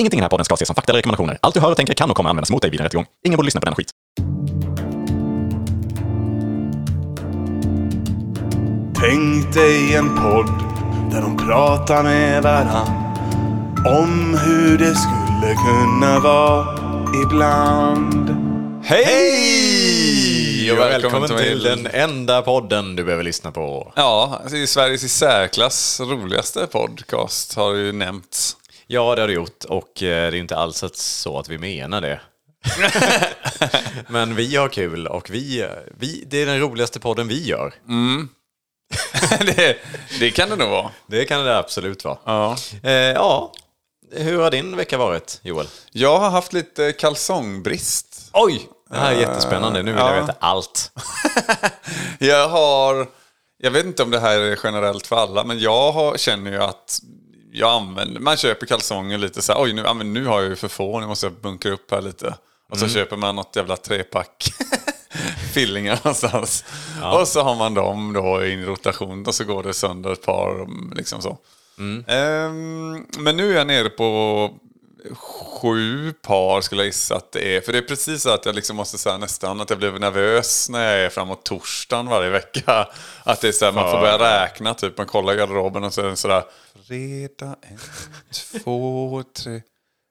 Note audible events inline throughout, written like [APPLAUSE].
Ingenting i den här podden ska ses som fakta eller rekommendationer. Allt du hör och tänker kan och kommer användas mot dig vid en rättegång. Ingen borde lyssna på den skit. Tänk dig en podd där de pratar med varann om hur det skulle kunna vara ibland. Hej! Och välkommen till den enda podden du behöver lyssna på. Ja, alltså i Sveriges i särklass roligaste podcast har ju nämnts. Ja, det har du gjort och eh, det är inte alls så att vi menar det. [LAUGHS] Men vi har kul och vi, vi, det är den roligaste podden vi gör. [LAUGHS] det, det kan det nog vara. Det kan det absolut vara. Ja. Eh, ja, hur har din vecka varit, Joel? Jag har haft lite kalsongbrist. Oj! Det här är jättespännande, nu vill jag ja. veta allt. [LAUGHS] Jag har... Jag vet inte om det här är generellt för alla, men jag har, känner ju att jag använder, man köper kalsonger lite så här, oj nu, ja, men nu har jag ju för få, nu måste jag bunkra upp här lite. Och så köper man något jävla trepack [LAUGHS] fillingar någonstans. Och så har man dem då i rotation och så går det sönder ett par. Liksom så. Ehm, men nu är jag nere på sju par skulle jag gissa att det är. För det är precis så att jag liksom måste säga nästan att jag blev nervös när jag är framåt torsdagen varje vecka. Att det är så här, man får börja räkna typ. Man kollar i garderoben och så är det sådär. Fredag, en, [LAUGHS] två, tre.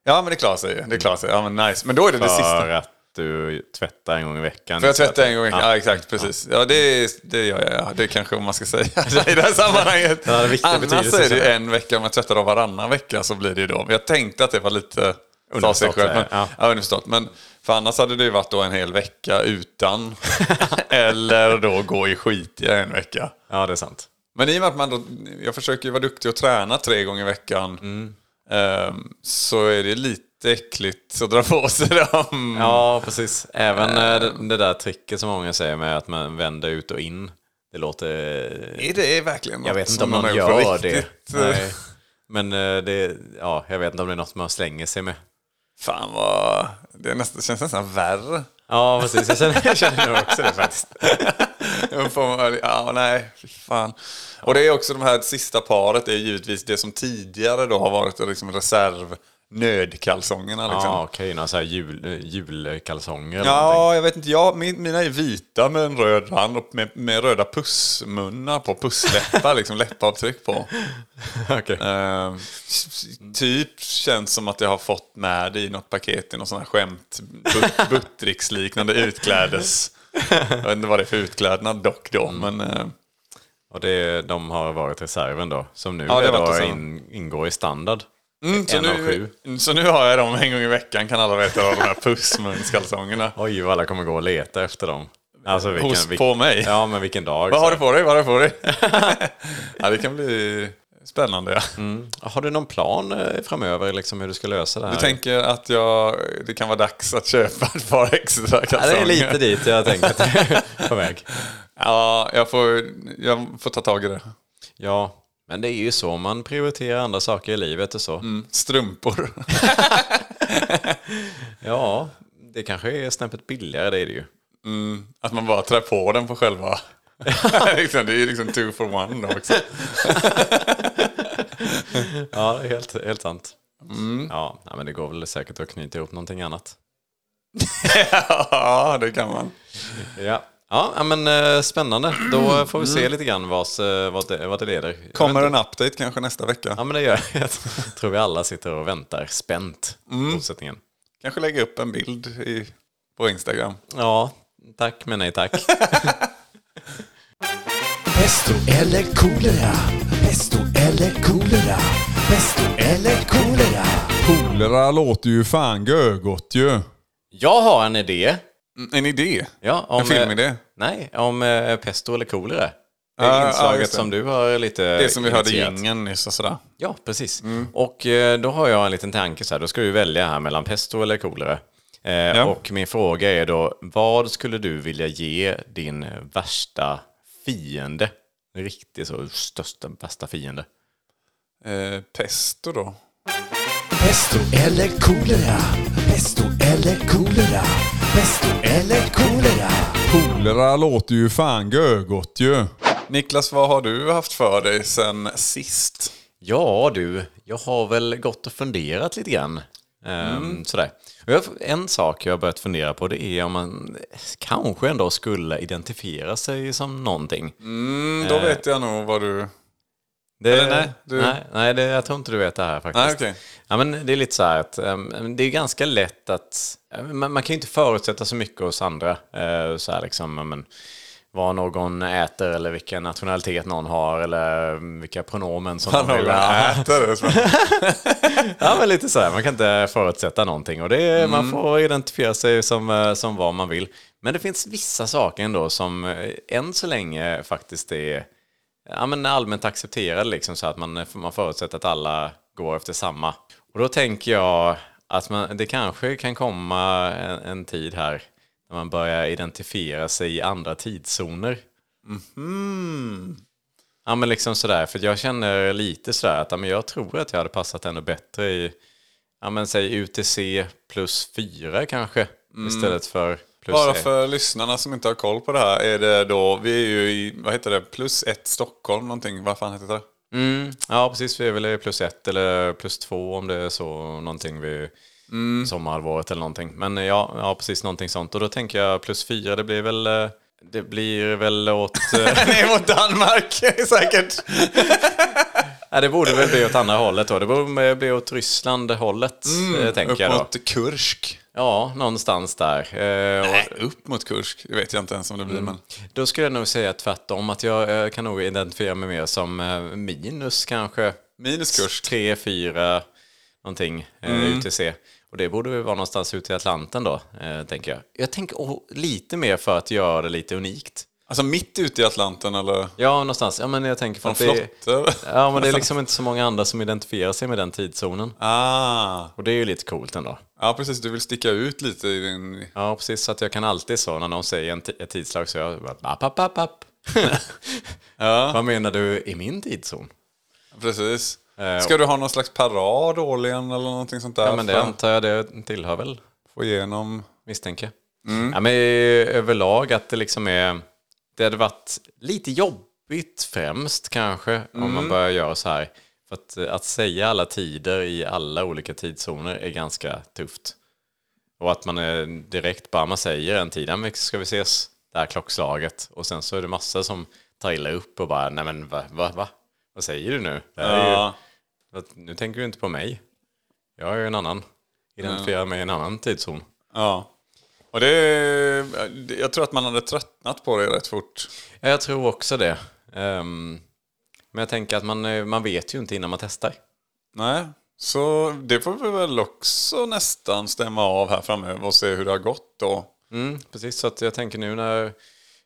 Ja men det klarar sig. Det klarar sig. Ja men nice. Men då är det det sista. För att du tvättar en gång i veckan. För jag tvättar en gång i veckan. Ja, exakt. Precis. Ja, det, det gör jag. Ja. Det kanske om man ska säga [LAUGHS] i det här sammanhanget. Det en viktig Annars är det ju en vecka. Om jag tvättar dem varannan vecka så blir det ju då. Men jag tänkte att det var lite... Underförstått, själv, men, ja. ja. underförstått. Men för annars hade det ju varit då en hel vecka utan. [LAUGHS] Eller då gå i skit i en vecka. Ja, det är sant. Men i och med att man då, jag försöker ju vara duktig och träna tre gånger i veckan. Mm. ehm, så är det lite äckligt att dra på sig dem. Ja, precis. Även eh, det, det där tricket som många säger med att man vänder ut och in. Det låter... Är det verkligen Jag något vet inte om någon gör det. Nej. Men eh, det, ja, jag vet inte om det är något man slänger sig med. Fan vad... Det nästan, känns nästan värre. Ja, precis. Jag känner, jag känner också det faktiskt. [LAUGHS] Jag Ja, nej, fy fan. Och det är också de här sista paret är givetvis det som tidigare då har varit liksom reserv nödkalsongerna. Liksom. Ja, Ja. okej. Några så här jul, eh, julkalsonger någonting. jag vet inte. Ja, min, mina är vita med en röd rand och med, med röda pussmunnar på. Pussläppar, liksom läppavtryck på. [LAUGHS] Okej. Eh, typ känns som att jag har fått med det i något paket i någon sån här skämt. But, [LAUGHS] Buttricks-liknande utklädes. Jag vet inte vad det är för utklädnad dock då. Men eh, Och det, de har varit reserven då, som nu Ja, det då in, ingår i standard. Mm, så, nu, så nu har jag dem en gång i veckan kan alla veta av de här pussmunskalsongerna. Oj, vad alla kommer gå och leta efter dem. Alltså, vilken, Hos- vilk- på mig? Ja, men vilken dag. Vad har du på dig? Vad har du på dig? [LAUGHS] ja, det kan bli spännande. Ja. Har du någon plan eh, framöver, liksom hur du ska lösa det här? Du tänker att jag, det kan vara dags att köpa ett par extra ja, kalsonger? det är lite dit jag tänker [LAUGHS] på väg. Ja, jag får, jag får ta tag i det. Ja, men det är ju så man prioriterar andra saker i livet och så. Mm, strumpor. [LAUGHS] Ja, det kanske är snäppet billigare, det är det ju. Mm, att man bara trär på den på själva... [LAUGHS] liksom, det är ju liksom two for one då också. [LAUGHS] Ja, det är helt, helt sant. Ja, nej, men det går väl säkert att knyta ihop någonting annat. ja, det kan man. Ja, ja men eh, spännande. Då får vi se lite grann vars, eh, vart, det, vart det leder. Kommer en update kanske nästa vecka. Ja, men det gör jag. Tror vi alla sitter och väntar spänt på fortsättningen. Kanske lägga upp en bild i, på Instagram. Ja, tack men nej tack. [LAUGHS] Pesto eller kolera? Pesto eller kolera? Pesto eller kolera? Kolera låter ju fan görgott ju. Jag har en idé. Mm, En idé? Ja, om, En filmidé? eh, Nej, om eh, pesto eller kolera. Det Ja, ja, inslaget det. som du har lite Det som vi hörde i jingeln nyss och sådär. Ja, precis. Och eh, då har jag en liten tanke så här. Då ska du välja här mellan pesto eller kolera. Eh, Och min fråga är då, vad skulle du vilja ge din värsta fiende? Riktigt så största, bästa fiende. Eh, pesto då? Pesto eller kolera? Pesto eller kolera? Pesto eller kolera? Kolera låter ju fan görgott ju. Niklas, vad har du haft för dig sen sist? Ja du, Jag har väl gått och funderat lite grann. Ehm, sådär. Och jag, en sak jag har börjat fundera på det är om man kanske ändå skulle identifiera sig som någonting. Mm, då vet jag nog vad du... Det, Eller nej, du- nej, nej det, jag tror inte du vet det här faktiskt. Nej, okej. ja, men det är lite så här att ehm, det är ganska lätt att... Man, man kan ju inte förutsätta så mycket hos andra. Eh, så här liksom, men, vad någon äter eller vilken nationalitet någon har eller vilka pronomen som de vill äter [LAUGHS] Ja, men lite så här. Man kan inte förutsätta någonting och det, är- man Mm. får identifiera sig som, eh, som vad man vill. Men det finns vissa saker ändå som eh, än så länge faktiskt är ja, men allmänt accepterade, liksom, så att man, man förutsätter att alla går efter samma. Och då tänker jag att man, det kanske kan komma en, en tid här när man börjar identifiera sig i andra tidszoner. Ja men liksom sådär, för jag känner lite sådär att ja, men jag tror att jag hade passat ännu bättre i, ja men säg UTC plus fyra kanske, istället för Bara för lyssnarna som inte har koll på det här. Är det då, vi är ju i, vad heter det, plus ett Stockholm någonting. Vad fan heter det? Mm, ja precis, vi är väl i plus ett eller plus två om det är så någonting vid sommarhalvåret eller någonting. Men ja, ja, precis någonting sånt. Och då tänker jag plus fyra, det blir väl, eh, det blir väl åt... [LAUGHS] eh, Nej, mot Danmark [LAUGHS] säkert. [LAUGHS] ja, det borde väl bli åt andra hållet då. Det borde bli åt Ryssland-hållet, eh, tänker jag mot Kursk. Ja, någonstans där. Eh, och- Nej, upp mot Kursk. Det vet jag inte ens om det blir. Men... Då skulle jag nog säga tvärtom, att jag eh, kan nog identifiera mig mer som eh, minus kanske. Minus Kursk. Tre, fyra, någonting, eh, UTC. Och det borde väl vara någonstans ute i Atlanten då, tänker jag. Jag tänker lite mer för att göra det lite unikt. Alltså mitt ute i Atlanten eller? Ja, någonstans. Ja, men jag tänker för att det, ja, men det är liksom [LAUGHS] inte så många andra som identifierar sig med den tidszonen. Ah. Och det är ju lite coolt ändå. Ja, precis. Du vill sticka ut lite i din... Ja, precis. Så att jag kan alltid så när någon säger en ett tidslag så jag bara app, app, app, app. [LAUGHS] Ja, Vad menar du i min tidszon? precis. Eh, Ska du ha någon slags parad årligen eller någonting sånt där? Ja, men det för antar jag det tillhör väl, få igenom... misstänker Ja, men överlag att det liksom är... Det hade varit lite jobbigt främst kanske om man börjar göra så här. För att, eh, att säga alla tider i alla olika tidszoner är ganska tufft. Och att man är direkt bara man säger en tid, "Ja, men ska vi ses det här klockslaget. Och sen så är det massa som tar illa upp och bara, nej men va, va, va? Vad säger du nu? Ju, Ja. att nu tänker du inte på mig. Jag är ju en annan. Identifierar mig i en annan tidszon. Ja. Och det, jag tror att man hade tröttnat på det rätt fort. Ja, Jag tror också det. Ehm, men jag tänker att man, eh, man vet ju inte innan man testar. Nej, så det får vi väl också nästan stämma av här framöver och se hur det har gått då. Mm, precis, så att jag tänker nu när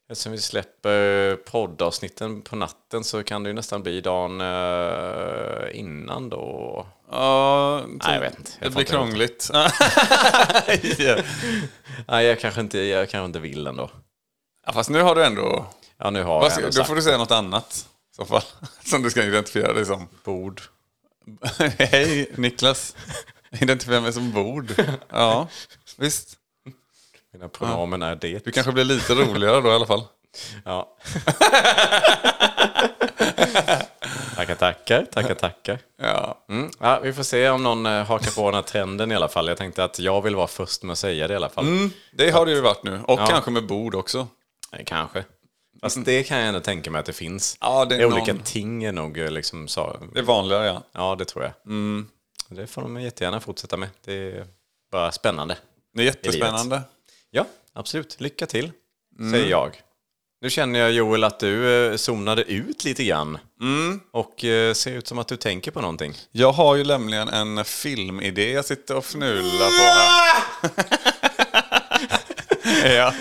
eftersom vi släpper poddavsnitten på natten så kan det ju nästan bli dagen eh, innan då. Ja, Nej, jag vet inte. Jag det blir krångligt. [LAUGHS] Nej, jag kanske inte, jag kanske inte vill ändå. ja, fast nu har du ändå... Ja, nu har Vad jag ändå då får du säga något annat. I så fall. [LAUGHS] Som du ska identifiera dig som. bord. [LAUGHS] Hej Niklas. Identifiera mig som bord. Ja, visst. Mina pronomen är det. Du kanske blir lite roligare då i alla fall. [LAUGHS] Ja. [LAUGHS] tackar, tackar, tackar, tackar. Ja. Mm. Ja, vi får se om någon eh, hakar på den här trenden i alla fall. Jag tänkte att jag vill vara först med att säga det i alla fall. Det har det ju varit nu. Och Ja. kanske med bord också. Kanske. Fast det kan jag ändå tänka mig att det finns. Ja, det är Olika någon- ting är nog eh, liksom så. Det är vanligare ja. Ja, det tror jag. Det får de jättegärna fortsätta med. Det är bara spännande. Det är jättespännande. Ja, absolut. Lycka till, säger jag. Nu känner jag Joel att du eh, zonade ut lite grann. Och eh, ser ut som att du tänker på någonting. Jag har ju nämligen en filmidé jag sitter och fnular på här. [LAUGHS] ja.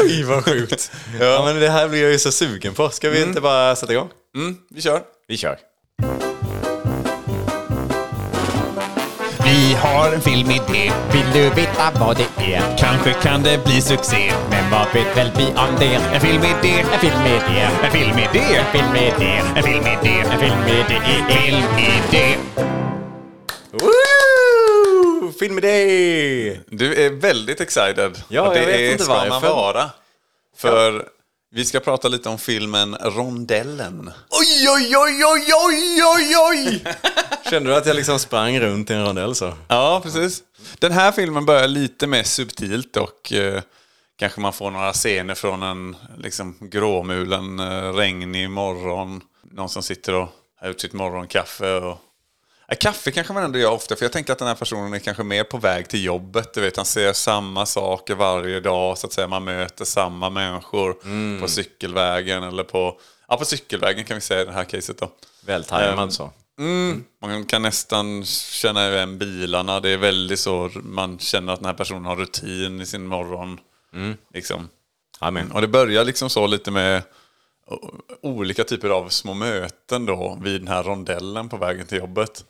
Oj, vad sjukt! ja. men det här blir jag ju så sugen på. Ska vi inte bara sätta igång? Mm, vi kör. Vi kör. Har en filmidé, vill du veta vad det är? Kanske kan det bli succé, men vad vet väl vi om det? En filmidé, en filmidé, en filmidé, en filmidé, en filmidé, en filmidé, filmidé. Woo! Filmidé! Du är väldigt excited. Ja, det jag vet är, inte ska man varför. vara. För Vi ska prata lite om filmen Rondellen. Oj, oj, oj, oj, oj, oj, oj! [LAUGHS] Kände du att jag liksom sprang runt i en rondell så? Ja, precis. Den här filmen börjar lite mer subtilt och eh, kanske man får några scener från en liksom, gråmulen, eh, regnig morgon. Någon som sitter och har ut sitt morgonkaffe. Och... Kaffe kanske man ändå gör ofta, för jag tänker att den här personen är kanske mer på väg till jobbet. Du vet, han ser samma saker varje dag, så att säga. Man möter samma människor på cykelvägen eller på... Ja, på cykelvägen kan vi säga i det här caset då. Vältajmad så. Man kan nästan känna igen bilarna. Det är väldigt så, man känner att den här personen har rutin i sin morgon. Liksom. Amen. Och det börjar liksom så lite med olika typer av små möten då vid den här rondellen på vägen till jobbet.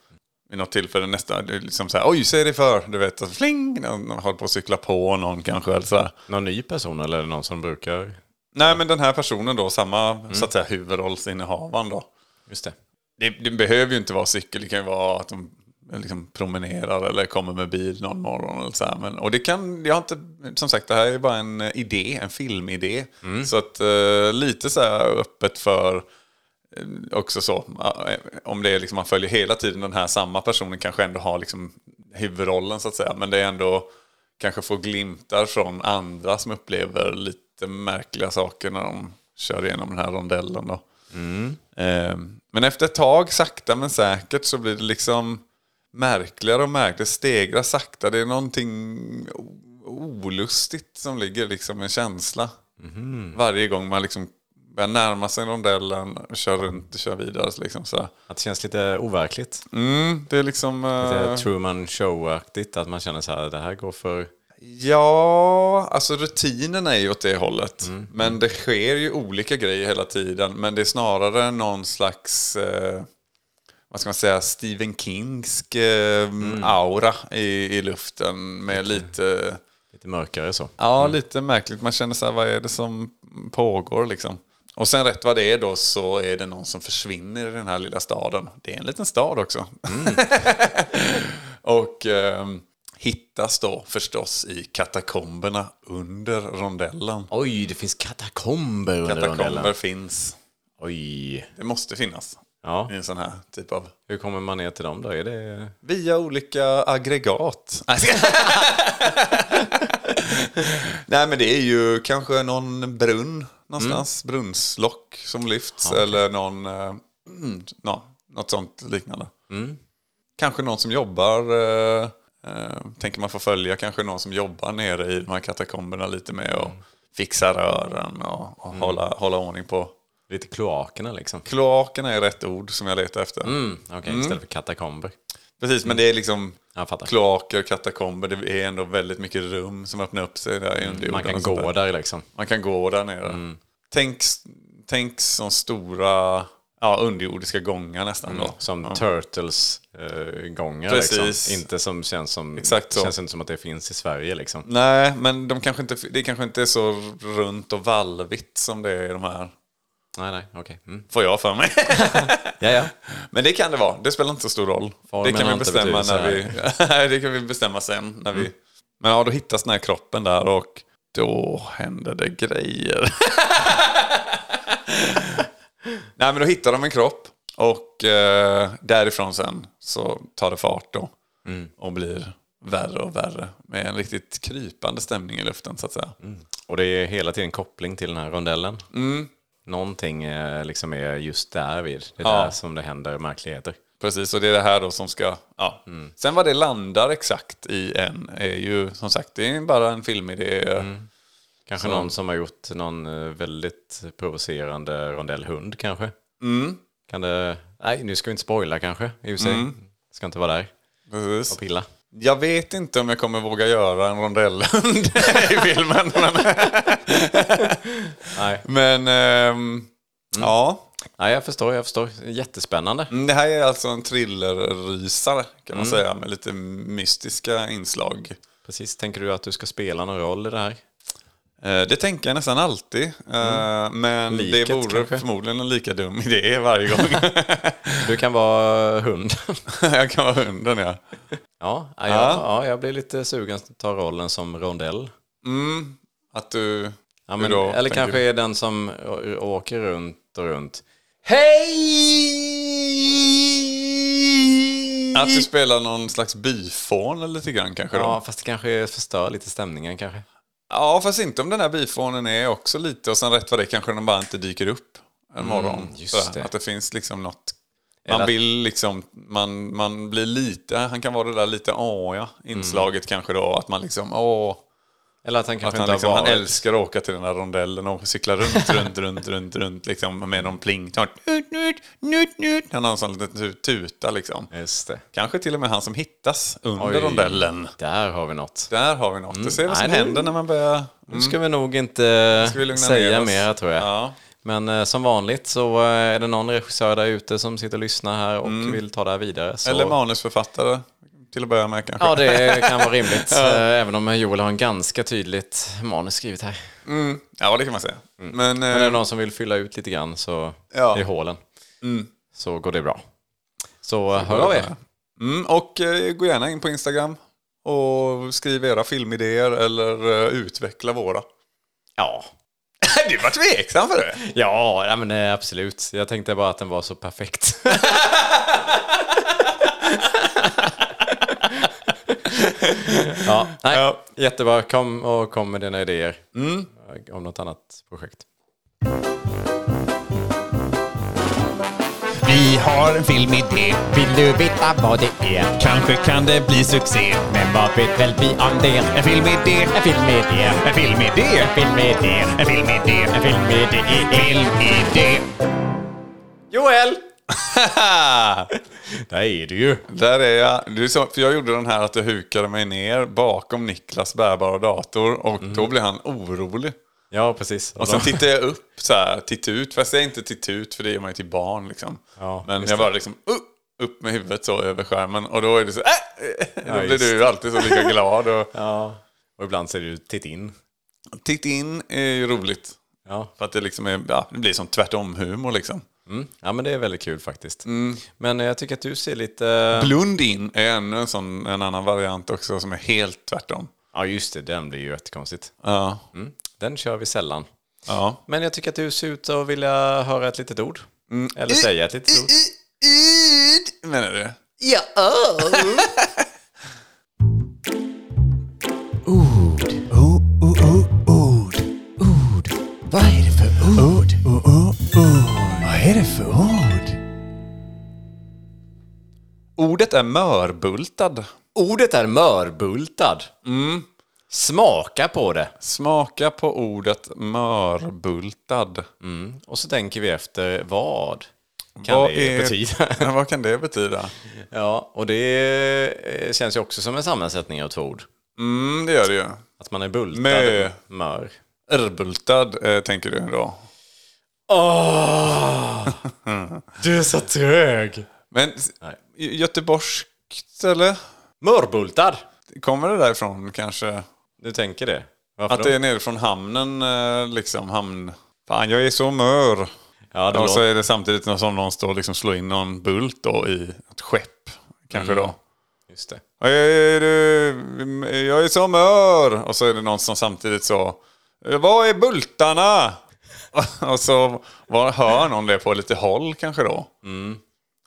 Vid något tillfälle nästan, liksom så här, oj, se dig för, du vet, och fling, någon håller på att cykla på någon kanske. Eller så här. Någon ny person eller någon som brukar... Nej, men den här personen då, samma så att säga huvudrollsinnehavaren då. Just det. Det, det behöver ju inte vara cykel, det kan ju vara att de liksom promenerar eller kommer med bil någon morgon. Eller så här. Men, och det kan, jag har inte, som sagt det här är bara en idé, en filmidé. Så att eh, lite så här öppet för också så, eh, om det är liksom man följer hela tiden den här samma personen kanske ändå har liksom huvudrollen så att säga. Men det är ändå kanske får glimtar från andra som upplever lite märkliga saker när de kör igenom den här rondellen. Då. Eh, Men efter ett tag, sakta men säkert, så blir det liksom märkligare och märkligare. Stegrar sakta. Det är någonting olustigt som ligger liksom en känsla. Varje gång man liksom börjar närma sig rondellen, kör runt och kör vidare. Liksom, så. Att det känns lite overkligt. Mm, det är liksom... Lite eh, Truman Show-aktigt. Att man känner så här, det här går för... Ja, alltså rutinen är ju åt det hållet. Men det sker ju olika grejer hela tiden. Men det är snarare någon slags, eh, vad ska man säga, Stephen Kingsk eh, aura i, i luften. Med lite, Lite mörkare så. ja, lite märkligt. Man känner så här, vad är det som pågår liksom? Och sen rätt vad det är då så är det någon som försvinner i den här lilla staden. Det är en liten stad också. [LAUGHS] Och ehm, hittas då förstås i katakomberna under rondellen. Oj, det finns katakomber under Katakomber rondellen. finns. Oj. Det måste finnas Ja, i en sån här typ av... hur kommer man ner till dem då? Är det... Via olika aggregat. [LAUGHS] [LAUGHS] Nej men det är ju kanske någon brunn någonstans. Brunnslock som lyfts. Eller någon... Eh, mm, nå- något sånt liknande. Kanske någon som jobbar... Eh, eh, tänker man få följa kanske någon som jobbar nere i de här katakomberna lite med och fixa rören och, och hålla, hålla ordning på... Lite kloakerna liksom? Kloakerna är rätt ord som jag letar efter. Mm, Okej, istället för katakomber. Precis, men det är liksom kloaker, katakomber. Det är ändå väldigt mycket rum som öppnar upp sig där under Man kan gå där liksom. Man kan gå där nere. Tänk, tänk som stora ja, underjordiska gångar nästan. Då. Som ja. Turtles-gångar Precis. liksom. Inte som känns som... Exakt så. Känns inte som att det finns i Sverige liksom. Nej, men de kanske inte, det kanske inte är så runt och valvigt som det är i de här. Nej, nej, okej. Mm. Får jag för mig. [LAUGHS] Ja, ja. Men det kan det vara. Det spelar inte så stor roll. Formen det kan vi bestämma när vi... [LAUGHS] Det kan vi bestämma sen. När vi... Men ja, då hittas den här kroppen där och då händer det grejer. [LAUGHS] Nej, men då hittar de en kropp och eh, därifrån sen så tar det fart då. Och blir värre och värre. Med en riktigt krypande stämning i luften så att säga. Och det är hela tiden koppling till den här rondellen. Mm. Någonting eh, liksom är just där vid. Det är Ja. där som det händer märkligheter. Precis, och det är det här då som ska... Ja. Sen vad det landar exakt i en är ju som sagt, det är bara en filmidé. Kanske Så- någon som har gjort någon eh, väldigt provocerande rondellhund kanske. Mm. Kan det... Nej, nu ska vi inte spoila kanske. I och för sig. Ska inte vara där Precis. och pilla. Jag vet inte om jag kommer våga göra en rondellhund [LAUGHS] i filmen. Men, [LAUGHS] Nej. men ehm, ja. Nej, jag förstår, jag förstår. Jättespännande. Mm, Det här är alltså en thrillerrysare kan man säga. Med lite mystiska inslag. Precis. Tänker du att du ska spela någon roll i det här? Eh, Det tänker jag nästan alltid. Eh, Men Liket det vore kanske? förmodligen en lika dum idé varje gång. [LAUGHS] Du kan vara hund. jag kan vara hunden ja. Ja, ja, ja. ja, jag blir lite sugen att ta rollen som rondell. Mm, att du... Ja, men, då, eller kanske du? är den som åker runt och runt. Hej! Att du spelar någon slags eller lite grann kanske då? Ja, fast det kanske förstör lite stämningen kanske. Ja, fast inte om den här bifånen är också lite och sen rätt vad det kanske den bara inte dyker upp en morgon. Mm, just det. Att det finns liksom något. Man att- vill liksom, man, man blir lite, han kan vara det där lite åja inslaget kanske då. Att man liksom, åh. Eller att han Att kanske han, inte liksom, han älskar att åka till den här rondellen och cykla runt, [LAUGHS] runt, runt, runt, runt liksom med någon pling. Han har en sån liten tu- tuta liksom. Just det. Kanske till och med han som hittas under Oj, rondellen. Där har vi något. Där har vi något. Du ser vad som Nej, händer när man börjar... Nu ska vi nog inte säga mer tror jag. Ja. Men eh, som vanligt så eh, är det någon regissör där ute som sitter och lyssnar här och vill ta det här vidare. Så... Mm. Eller manusförfattare till att börja med kanske. Ja, det kan vara rimligt. [LAUGHS] Eh, Även om Joel har en ganska tydligt manus skrivet här. Ja, det kan man säga. Men, Men är eh, det någon som vill fylla ut lite grann så Ja. i hålen så går det bra. Så, hör av er. mm, och eh, gå gärna in på Instagram och skriv era filmidéer eller eh, utveckla våra. Ja, [LAUGHS] du var tveksam för det. ja ja, men eh, absolut. Jag tänkte bara att den var så perfekt. [LAUGHS] ja, nej, Ja. jättebra. Kom och kom med dina idéer om något annat projekt. Vi har en filmidé. Vill du veta vad det är? Kanske kan det bli succé. Men vad vet väl vi om det? En filmidé. En filmidé. En filmidé. En filmidé. En filmidé. En filmidé. Filmidé. Joel! [LAUGHS] Där är du ju. Där är jag. Det är så, för jag gjorde den här att jag hukade mig ner bakom Niklas bärbara dator och då blev han orolig. Ja, precis. Och sen tittade jag upp så här, titta ut. Fast jag säger inte titta ut för det gör man ju till barn liksom. Ja, Men just jag det. bara liksom uh, upp med huvudet så över skärmen. Och då är det så äh! Då blir du alltid så lika glad. Och, Ja, och ibland säger du titt in. titta in är ju roligt. Ja. För att det liksom är, ja, det blir som tvärtom-humor liksom. Mm. ja, men det är väldigt kul faktiskt. Men eh, jag tycker att du ser lite... Blund in är ännu en, sån, en annan variant också som är helt tvärtom. Ja, just det. Den blir ju jättekonstigt. Ja. Mm. Den kör vi sällan. ja. Men jag tycker att du ser ut att vilja höra ett litet ord. Eller säga ett litet ord. Menar du? Ord. Oh, oh, oh, ord. Ord. Vad är det för ord? Oh, oh, oh. Vad är det för ord? Ordet är mörbultad. Ordet är mörbultad. Smaka på det. Smaka på ordet mörbultad. Och så tänker vi efter vad kan Vad det är- betyda? [LAUGHS] Ja, vad kan det betyda? ja, och det känns ju också som en sammansättning av två ord. Mm, det gör det ju. Att man är bultad. Mö. Mör. Örbultad eh, tänker du då. Åh! du är så trög. Men s- göteborgskt eller? Mörbultad. Kommer det därifrån kanske? Du tänker det? Varför Att då? det är nere från hamnen eh, liksom. Hamn... Fan, jag är så mör. Ja, och så är det samtidigt som någon står och liksom slår in någon bult då i ett skepp. Kanske Mm. då. Just det. Jag är, jag är så mör. Och så är det någon som samtidigt så. Vad är bultarna? [LAUGHS] och så var, hör någon det på lite håll kanske då. Mm.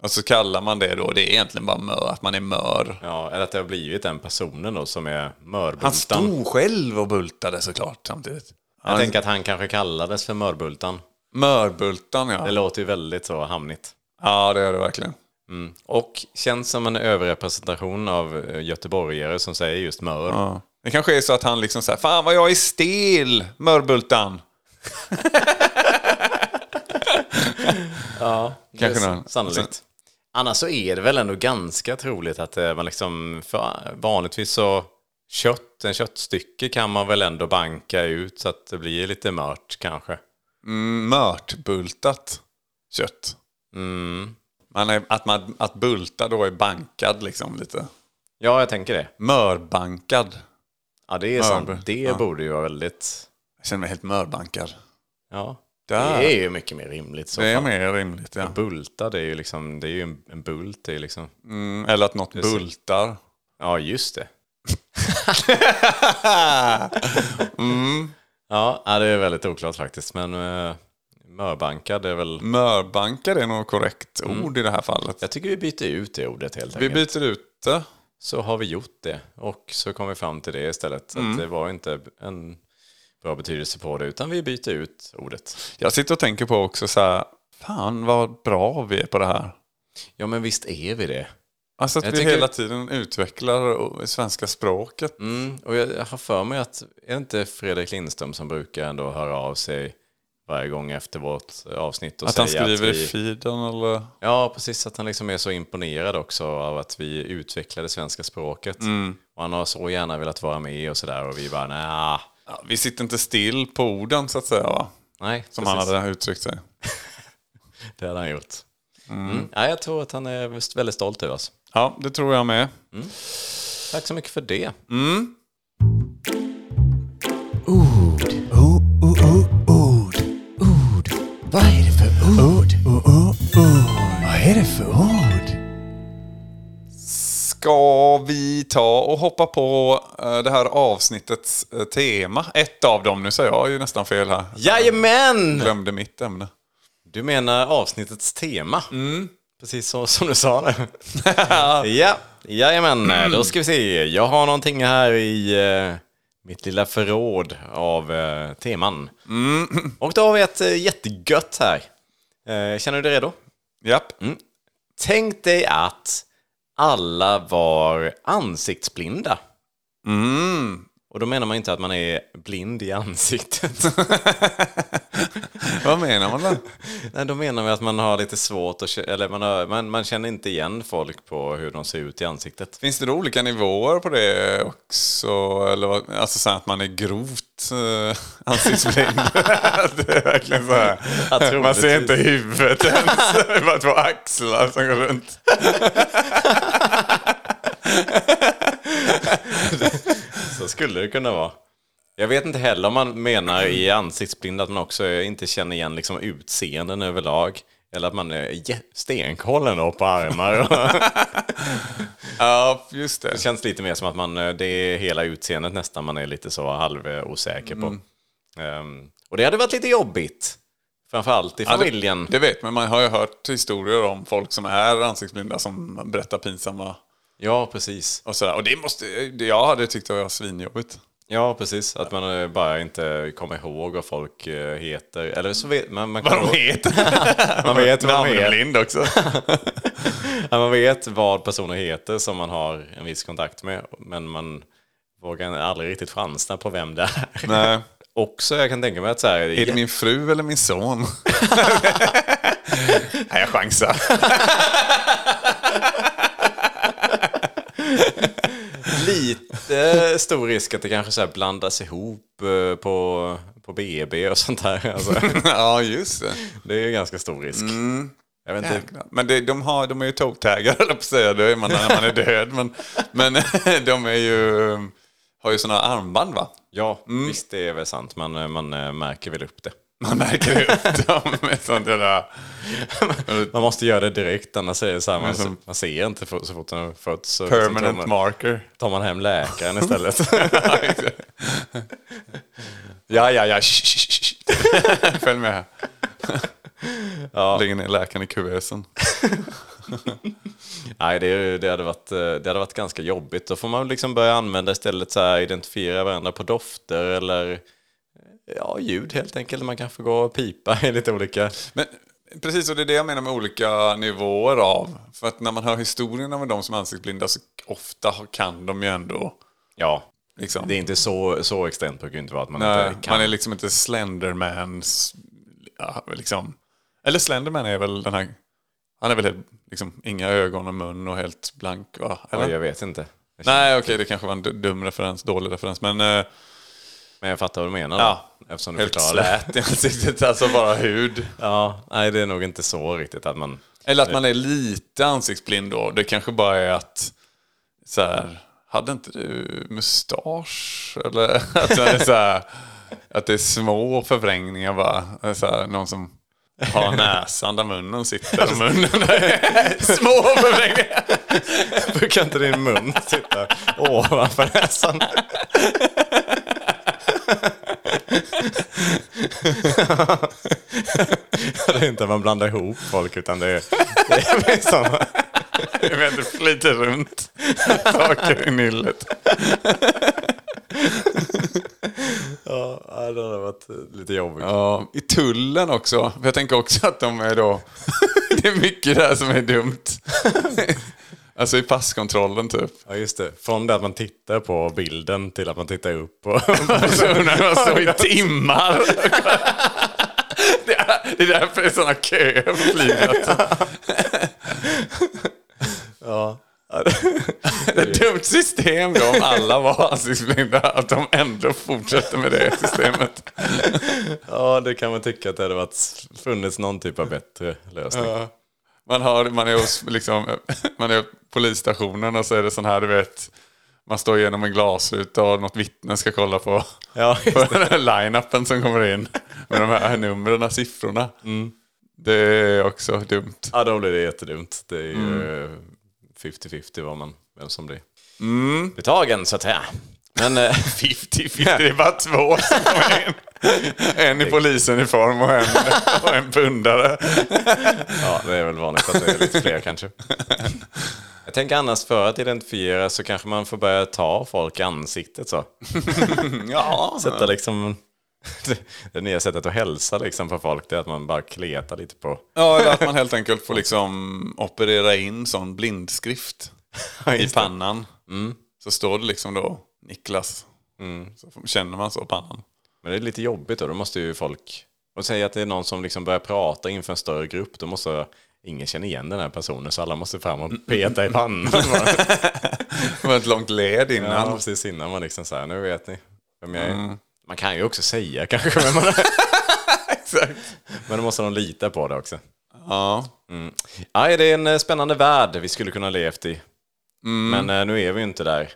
Och så kallar man det då. Det är egentligen bara mör. Att man är mör. Ja, eller att det har blivit den personen då som är Han mörbultan. stod själv och bultade såklart samtidigt. Jag tänker att han kanske kallades för mörbultan. Mörbultan ja. Det låter ju väldigt så hamnigt. Ja det gör det verkligen. Mm. Och känns som en överrepresentation av eh, göteborgare som säger just mör. Ja. Det kanske är så att han liksom säger Fan vad jag är stel, mörbultan. [LAUGHS] Ja, Kanske det sannolikt. Annars så är det väl ändå ganska troligt att eh, man liksom, för vanligtvis så kött, en köttstycke kan man väl ändå banka ut så att det blir lite mört kanske. Mm, mörtbultat kött. Mm. Man är, att, man, att bulta då är bankad liksom lite. Ja, jag tänker det. Mörbankad. Ja, det är sant. Mör. Det Ja. borde ju vara väldigt... Jag känner mig helt mörbankad. Ja, Där. det är ju mycket mer rimligt. Så Det är fall. mer rimligt ja. Bulta, det är ju liksom, det är ju en, en bult. Det är liksom, Mm, eller att något så. bultar. ja, just det. Ja, [LAUGHS] ja, det är väldigt oklart faktiskt. Men uh, mörbankad är väl... Mörbankad är nog korrekt ord i det här fallet. Jag tycker vi byter ut det ordet helt Vi enkelt. byter ut det. Så har vi gjort det. Och så kom vi fram till det istället. Att det var inte en bra betydelse på det. Utan vi byter ut ordet. Jag sitter och tänker på också så här, fan vad bra vi är på det här. Ja, men visst är vi det. Alltså att Jag vi tycker- hela tiden utvecklar svenska språket. Mm, och jag har för mig att, är det inte Fredrik Lindström som brukar ändå höra av sig varje gång efter vårt avsnitt och Att han säga skriver att vi, i feeden eller? Ja, precis. Att han liksom är så imponerad också av att vi utvecklar det svenska språket. Mm. Och han har så gärna velat vara med och sådär. Och vi bara, nej, Ja, vi sitter inte still på orden så att säga va? nej. Som precis. han hade uttryckt sig. [LAUGHS] Det hade han gjort. Mm. Ja, jag tror att han är väldigt stolt över oss. Ja, det tror jag med. Tack så mycket för det. Ord. O, o, o, ord. Ord. Vad är det för ord? O, o, ord. Vad är det för ord? Ska vi ta och hoppa på eh, det här avsnittets eh, tema? Ett av dem, nu säger jag ju nästan fel här. Jajamän! Glömde mitt ämne. Du menar avsnittets tema? Precis så som du sa det. [LAUGHS] ja, jajamän. Då ska vi se. Jag har någonting här i eh, mitt lilla förråd av eh, teman. Och då har vi ett eh, jättegött här. Eh, känner du dig redo? Japp. Tänk dig att alla var ansiktsblinda. Mm. Och då menar man inte att man är blind i ansiktet. [LAUGHS] Vad menar man då? Nej, då menar vi att man har lite svårt att eller man, har, man, man känner inte igen folk på hur de ser ut i ansiktet. Finns det då olika nivåer på det också? Eller alltså så att man är grovt uh, ansiktsblind? [LAUGHS] [LAUGHS] det är verkligen så här. Man ser inte huvudet ens. Det är bara två axlar som går runt. Så skulle det kunna vara. Jag vet inte heller om man menar i ansiktsblind att man också inte känner igen liksom utseenden överlag. Eller att man är jä- stenkoll ändå på armar. [LAUGHS] Ja, just det. det känns lite mer som att man, det är hela utseendet nästan man är lite så halvosäker på. Ehm, och det hade varit lite jobbigt. Framförallt i Ja, det- familjen. Det vet man. Man har ju hört historier om folk som är ansiktsblinda som berättar pinsamma Ja, precis. och sådär. Och det måste, det jag hade tyckt det var svinjobbigt. Ja, precis. Att man eh, bara inte kommer ihåg vad folk eh, heter. Eller så vet man... man Vad de heter. [LAUGHS] Man vet vad de heter. Också. [LAUGHS] Ja, man vet vad personer heter som man har en viss kontakt med. Men man vågar aldrig riktigt chansa på vem det är. Nej. [LAUGHS] Också, jag kan tänka mig att så här... Är det min fru eller min son? Nej, jag chansar. [LAUGHS] lite stor risk att det kanske så blandas ihop eh, på, på BB och sånt där. Alltså, [LAUGHS] ja, just det. det är ju ganska stor risk. Jag vet inte. Men det, de, har, de är ju tågtaggare, [LAUGHS] höll jag på att säga. Det är man när man är död. Men, men de är ju, har ju sådana armband, va? Ja, visst det är väl sant. Man, eh, man eh, märker väl upp det. Man märker upp [LAUGHS] dem med sånt där... Man måste göra det direkt, annars är det så här, man, man ser inte så fort den har fötts. Permanent man, marker. tar man hem läkaren istället. [LAUGHS] Ja, ja, ja. Shh, shh, shh. [LAUGHS] Följ med här. Ja. Lägger ner läkaren i kuvösen. Nej, det, det, hade varit, eh, det hade varit ganska jobbigt. Då får man liksom börja använda istället så här, identifiera varandra på dofter eller ja, ljud helt enkelt. Man kanske går och pipa i lite olika... Men precis, och det är det jag menar med olika nivåer av. För att när man hör historien om de som är ansiktsblinda så ofta kan de ju ändå... Ja, Liksom. det är inte så, så extremt brukar det inte vara att man Nej, inte kan. man är liksom inte Slendermans... Ja, liksom. Eller Slenderman är väl den här... Han är väl helt, liksom, inga ögon och mun och helt blank, va? Eller? Oj, jag vet inte. Jag Nej, okej, det kanske var en du- dum referens, dålig referens. Men eh, Men jag fattar vad du menar. Ja, då, eftersom du helt förklarar slät i ansiktet, alltså bara hud. Ja, nej, det är nog inte så riktigt att man... Eller att man är lite ansiktsblind då. Det kanske bara är att... Så här, hade inte du mustasch? Eller [LAUGHS] att, det är så här, att det är små förvrängningar bara. Så här, någon som har näsan där munnen sitter och [LAUGHS] munnen. [LAUGHS] Små förvrängningar! Brukar inte din mun sitta ovanför näsan? Det är inte att man blandar ihop folk, utan det är, det är liksom... Jag vet inte, flyter runt saker i nyllet. Ja, det hade varit lite jobbigt. Ja, i tullen också. För jag tänker också att de är då... [LAUGHS] det är mycket där som är dumt. Alltså i passkontrollen typ. Ja, just det. Från det att man tittar på bilden till att man tittar upp på... [LAUGHS] Så när man står i timmar. [LAUGHS] det, är, det är därför det är sådana köer på flygplatsen. ja. Det är ett dumt system då om alla var ansiktsblinda. Att de ändå fortsätter med det systemet. ja, det kan man tycka att det hade varit, funnits någon typ av bättre lösning. Ja. Man, har, man, är hos, liksom, [LAUGHS] man är på polisstationen och så är det sån här, du vet. Man står genom en glasruta och något vittne ska kolla på, Ja, [LAUGHS] på line-upen som kommer in. Med de här numren, siffrorna. Det är också dumt. Ja, då blir det jättedumt. Det är ju eh, 50-50 vad man, vem som blir betagen, så att säga. Men... eh, [LAUGHS] 50-50, det är bara två som kommer in. En i polisuniform och en, och en pundare. Ja, det är väl vanligt att det är lite fler kanske. Jag tänker annars för att identifiera så kanske man får börja ta folk i ansiktet så. [LAUGHS] Ja, Sätta liksom... [LAUGHS] Det nya sättet att hälsa liksom på folk det är att man bara kletar lite på... ja, eller att man helt enkelt får liksom operera in sån blindskrift i pannan. Så står det liksom då Niklas. Så känner man så pannan. Men det är lite jobbigt då, då måste ju folk... Och säga att det är någon som liksom börjar prata inför en större grupp, då måste ingen känna igen den här personen så alla måste fram och peta i pannan. [LAUGHS] Det var ett långt led Ja, innan. precis innan man liksom säger nu vet ni vem jag är. Man kan ju också säga kanske, men, man, [LAUGHS] Exakt. men då måste de lita på det också. Ja. Ja, det är en eh, spännande värld vi skulle kunna levt i. Men eh, nu är vi ju inte där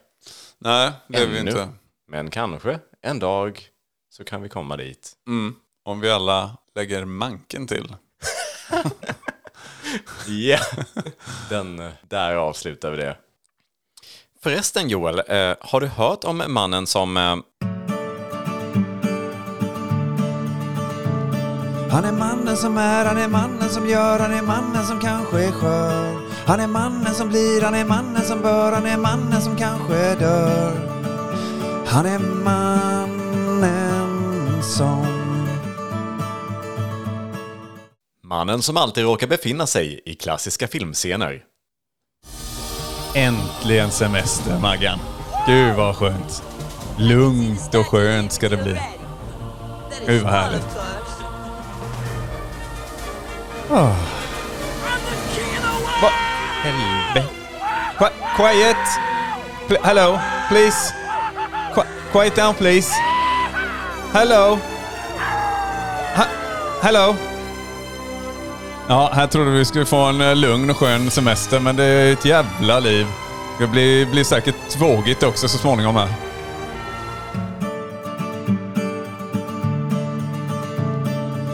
Nej, det är vi inte. Men kanske en dag så kan vi komma dit. Om vi alla lägger manken till. [LAUGHS] Ja, Den, eh, där avslutar vi det. Förresten Joel, eh, har du hört om mannen som... Eh, Han är mannen som är, han är mannen som gör, han är mannen som kanske är skör. Han är mannen som blir, han är mannen som bör, han är mannen som kanske dör. Han är mannen som... mannen som alltid råkar befinna sig i klassiska filmscener. Äntligen semester, Maggan. Gud vad skönt. Lugnt och skönt ska det bli. Gud vad härligt. Vad helvete. Qui- Quiet! Pl- hello, please. Qui- quiet down please. Hello. Ha- hello. Ja, här trodde vi skulle få en eh, lugn och skön semester, men det är ett jävla liv. Det blir, blir säkert vågigt också så småningom här.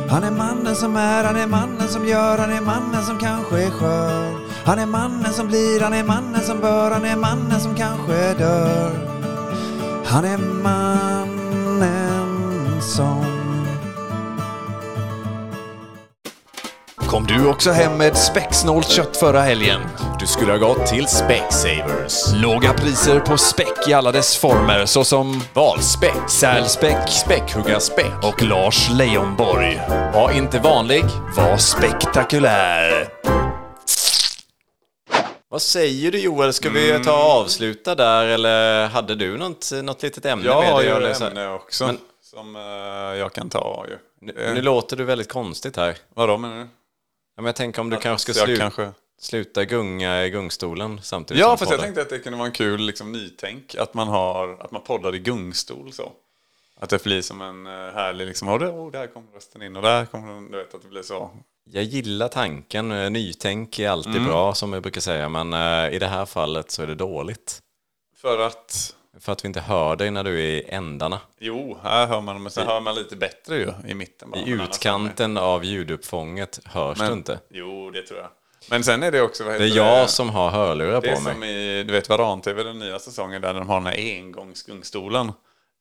Han är mannen som är, han är mannen som gör, han är mannen som kanske är skör. Han är mannen som blir, han är mannen som bör, han är mannen som kanske dör. Han är mannen som... Kom du också hem med späcksnålt kött förra helgen? Du skulle ha gått till Specsavers. Låga priser på späck i alla dess former såsom Valspäck, sälspäck späckhuggarspäck. och Lars Leijonborg. Var inte vanlig. Var spektakulär. Vad säger du Joel, ska vi ta och avsluta där eller hade du något, något litet ämne Jag med har dig? ju eller ett så- ämne också Men- som eh, jag kan ta ju. Nu, nu låter du väldigt konstigt här. Vadå menar du? Ja, men jag tänker om du kanske ska slu- kanske... sluta gunga i gungstolen samtidigt Ja, som fast jag tänkte att det kunde vara en kul liksom, nytänk. Att man, har, att man poddar i gungstol så. Att det blir som en eh, härlig, liksom, oh, oh, där kommer rösten in och där kommer den, du vet att det blir så. Jag gillar tanken, eh, nytänk är alltid Mm. bra som jag brukar säga, men eh, i det här fallet så är det dåligt. För att, För att vi inte hör dig när du är i ändarna. jo, här hör man, men sen hör man lite bättre ju i mitten. Bara, I utkanten av ljuduppfånget hörs Men, du inte. Jo, det tror jag. Men sen är det också, Det är jag som har hörlurar Det är på mig. som i, du vet, Varan-TV, den nya säsongen där de har den här engångsgungstolen.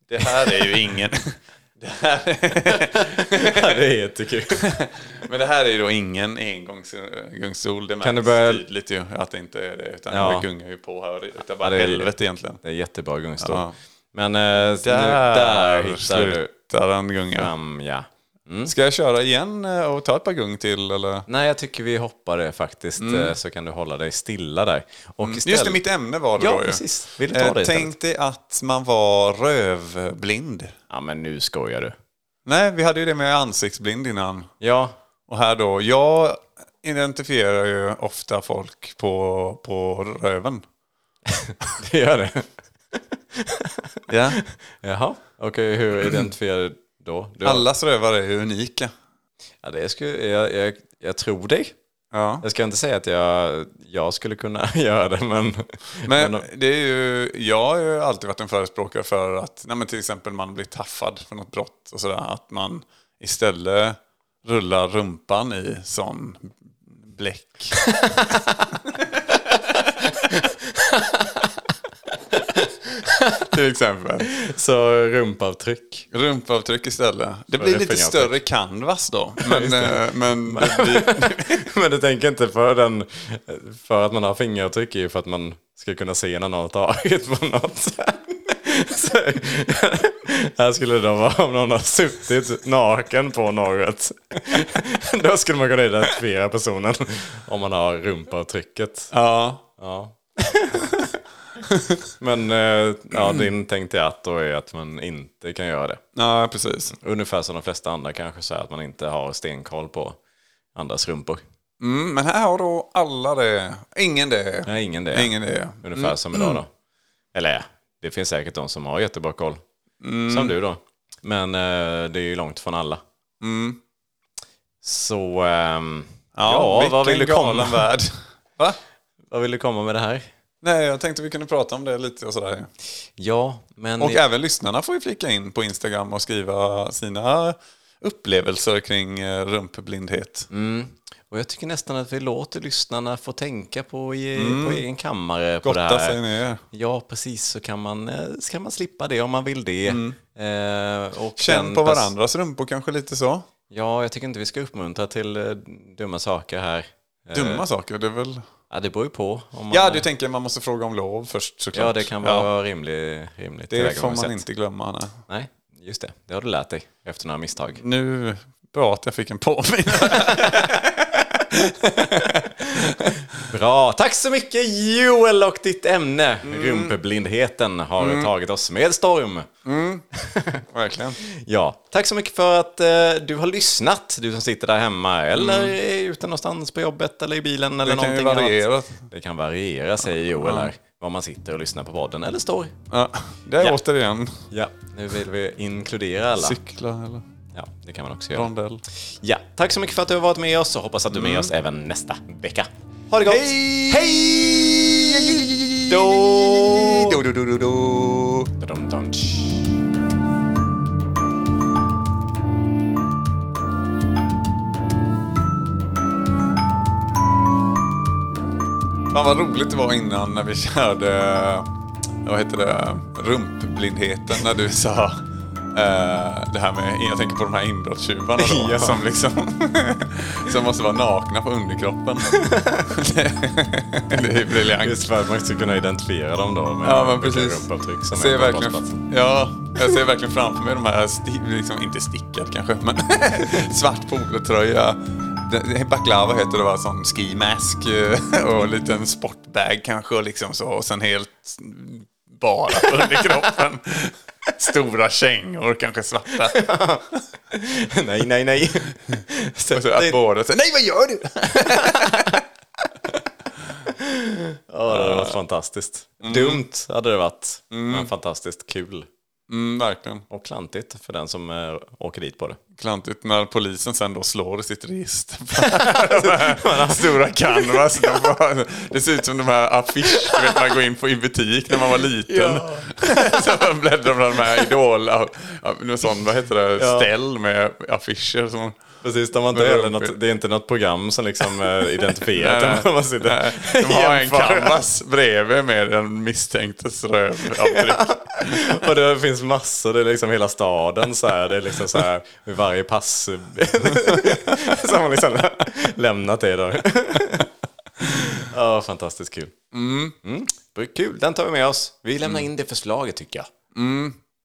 Det här är ju ingen... [LAUGHS] Ja, det är jättekul. [LAUGHS] Men det här är ju då ingen engångsgungstol. Det märks Kan du börja- tydligt ju att det inte är det. Utan Ja. det gungar ju på här. Det är bara Ja, det är- helvete egentligen. Det är jättebra gungstol. Ja. Men eh, där, där hittar du den gunga. fram, ja. Ska jag köra igen eh, och ta ett par gung till eller? Nej, jag tycker vi hoppar det faktiskt, eh, så kan du hålla dig stilla där. Och istället... Just det, mitt ämne var det Ja, då ju. precis. Vill du ta det? Tänk dig att man var rövblind. Ja, men nu skojar du. Nej, vi hade ju det med ansiktsblind innan. Ja, Och här då, jag identifierar ju ofta folk på, på röven. [LAUGHS] det gör det. Ja. Jaha, okej, hur identifierar du då? Du, Allas rövar är ju unika. Ja, det skulle, jag, jag, jag tror dig. Ja. Jag ska inte säga att jag, jag skulle kunna [LAUGHS] göra det, men... Men det är ju, jag har ju alltid varit en förespråkare för att nej men till exempel man blir taffad för något brott och sådär. Att man istället rullar rumpan i sån bläck. [LAUGHS] till exempel. Så rumpavtryck. Rumpavtryck istället. Det blir lite större canvas då. [LAUGHS] Men, eh, men [LAUGHS] det blir, [LAUGHS] men du tänker inte för, den, för att man har fingeravtryck är ju för att man ska kunna se när någon har tagit på något. Så, här skulle det vara om någon har suttit naken på något. Då skulle man kunna identifiera personen om man har rumpavtrycket. ja. Ja. [LAUGHS] Men eh, ja, din tänk till att då är att man inte kan göra det. ja, precis. Ungefär som de flesta andra kanske säger att man inte har stenkoll på andras rumpor. Mm, men här har då alla det. Ingen det. Nej, ingen det. Ingen det. Ungefär som idag då. Eller ja, det finns säkert de som har jättebra koll. Som du då. Men eh, det är ju långt från alla. Så, ehm, ja, vilken vad vill du komma värld. [LAUGHS] Va? Vad vill du komma med det här? Nej, jag tänkte vi kunde prata om det lite och sådär. Ja, men... Och även lyssnarna får ju flika in på Instagram och skriva sina upplevelser kring eh, rumpblindhet. Mm. Och jag tycker nästan att vi låter lyssnarna få tänka på, i, på egen kammare på det Gotta här. sig ner. Ja, precis. Så kan man, eh, så kan man slippa det om man vill det. Eh, och Känn på varandras rumpor kanske lite så. Ja, jag tycker inte vi ska uppmuntra till eh, dumma saker här. Dumma saker, det är väl... Ja, det beror ju på. Ja, du tänker man måste fråga om lov först såklart. ja, det kan vara rimlig, rimligt Det får man inte glömma. Nej. Nej, just det. Det har du lärt dig efter några misstag. Nu, bra att jag fick en påminnelse. [LAUGHS] [LAUGHS] [LAUGHS] Bra! Tack så mycket Joel och ditt ämne. Mm. Rumpblindheten har tagit oss med storm. [LAUGHS] Verkligen. Ja, tack så mycket för att eh, du har lyssnat, du som sitter där hemma eller är ute någonstans på jobbet eller i bilen eller Mm. Det kan någonting variera. annat. Det kan variera, säger Joel här, var man sitter och lyssnar på podden eller står. Ja, det är Ja. återigen Ja, nu vill vi inkludera alla. cykla eller Ja, det kan man också göra. rondell. Ja, tack så mycket för att du har varit med oss och hoppas att du är med oss även nästa vecka. Ha det gott! Hej! Hej! Då! Fan vad roligt det var innan när vi körde, vad heter det, rumpblindheten när du sa eh, det här med, jag tänker på de här inbrottstjuvarna då, [LAUGHS] Ja. som liksom, [LAUGHS] som måste vara nakna på underkroppen. det, [LAUGHS] det är briljant. Just för att man ska kunna identifiera dem då med Ja men precis. rumpavtryck som Ser verkligen, ja, jag ser verkligen framför mig de här, sti, liksom, inte stickad kanske, men svart polotröja. Baklava heter det va, sån ski mask eh, och en liten sportbag kanske och liksom så. Och sen helt bara på underkroppen. Stora kängor, kanske svarta. [LAUGHS] nej, nej, nej. Så, Och så att båda säger, nej vad gör du? ja, det hade varit fantastiskt. Dumt hade det varit, men fantastiskt kul. Mm, verkligen. Och klantigt för den som eh, åker dit på det. Klantigt när polisen sen då slår i sitt register. [LAUGHS] de här stora canvas. De det ser ut som de här affischer du vet, man går in på i butik när man var liten. [LAUGHS] så man bläddrar bland de här idol... ja, någon sån, vad heter det? Ja. Ställ med affischer. Som, Precis, de har inte heller något, det är inte något program som liksom eh, [LAUGHS] identifierar Nej, att man sitter nej, de har en canvas bredvid med den misstänktes rövavtryck. [LAUGHS] Och det finns massor, det är liksom hela staden så här. Det är liksom så här vid varje pass. [LAUGHS] så har man liksom lämnat det då. Ja, fantastiskt kul. Mm. Kul, den tar vi med oss. Vi lämnar in det förslaget tycker jag.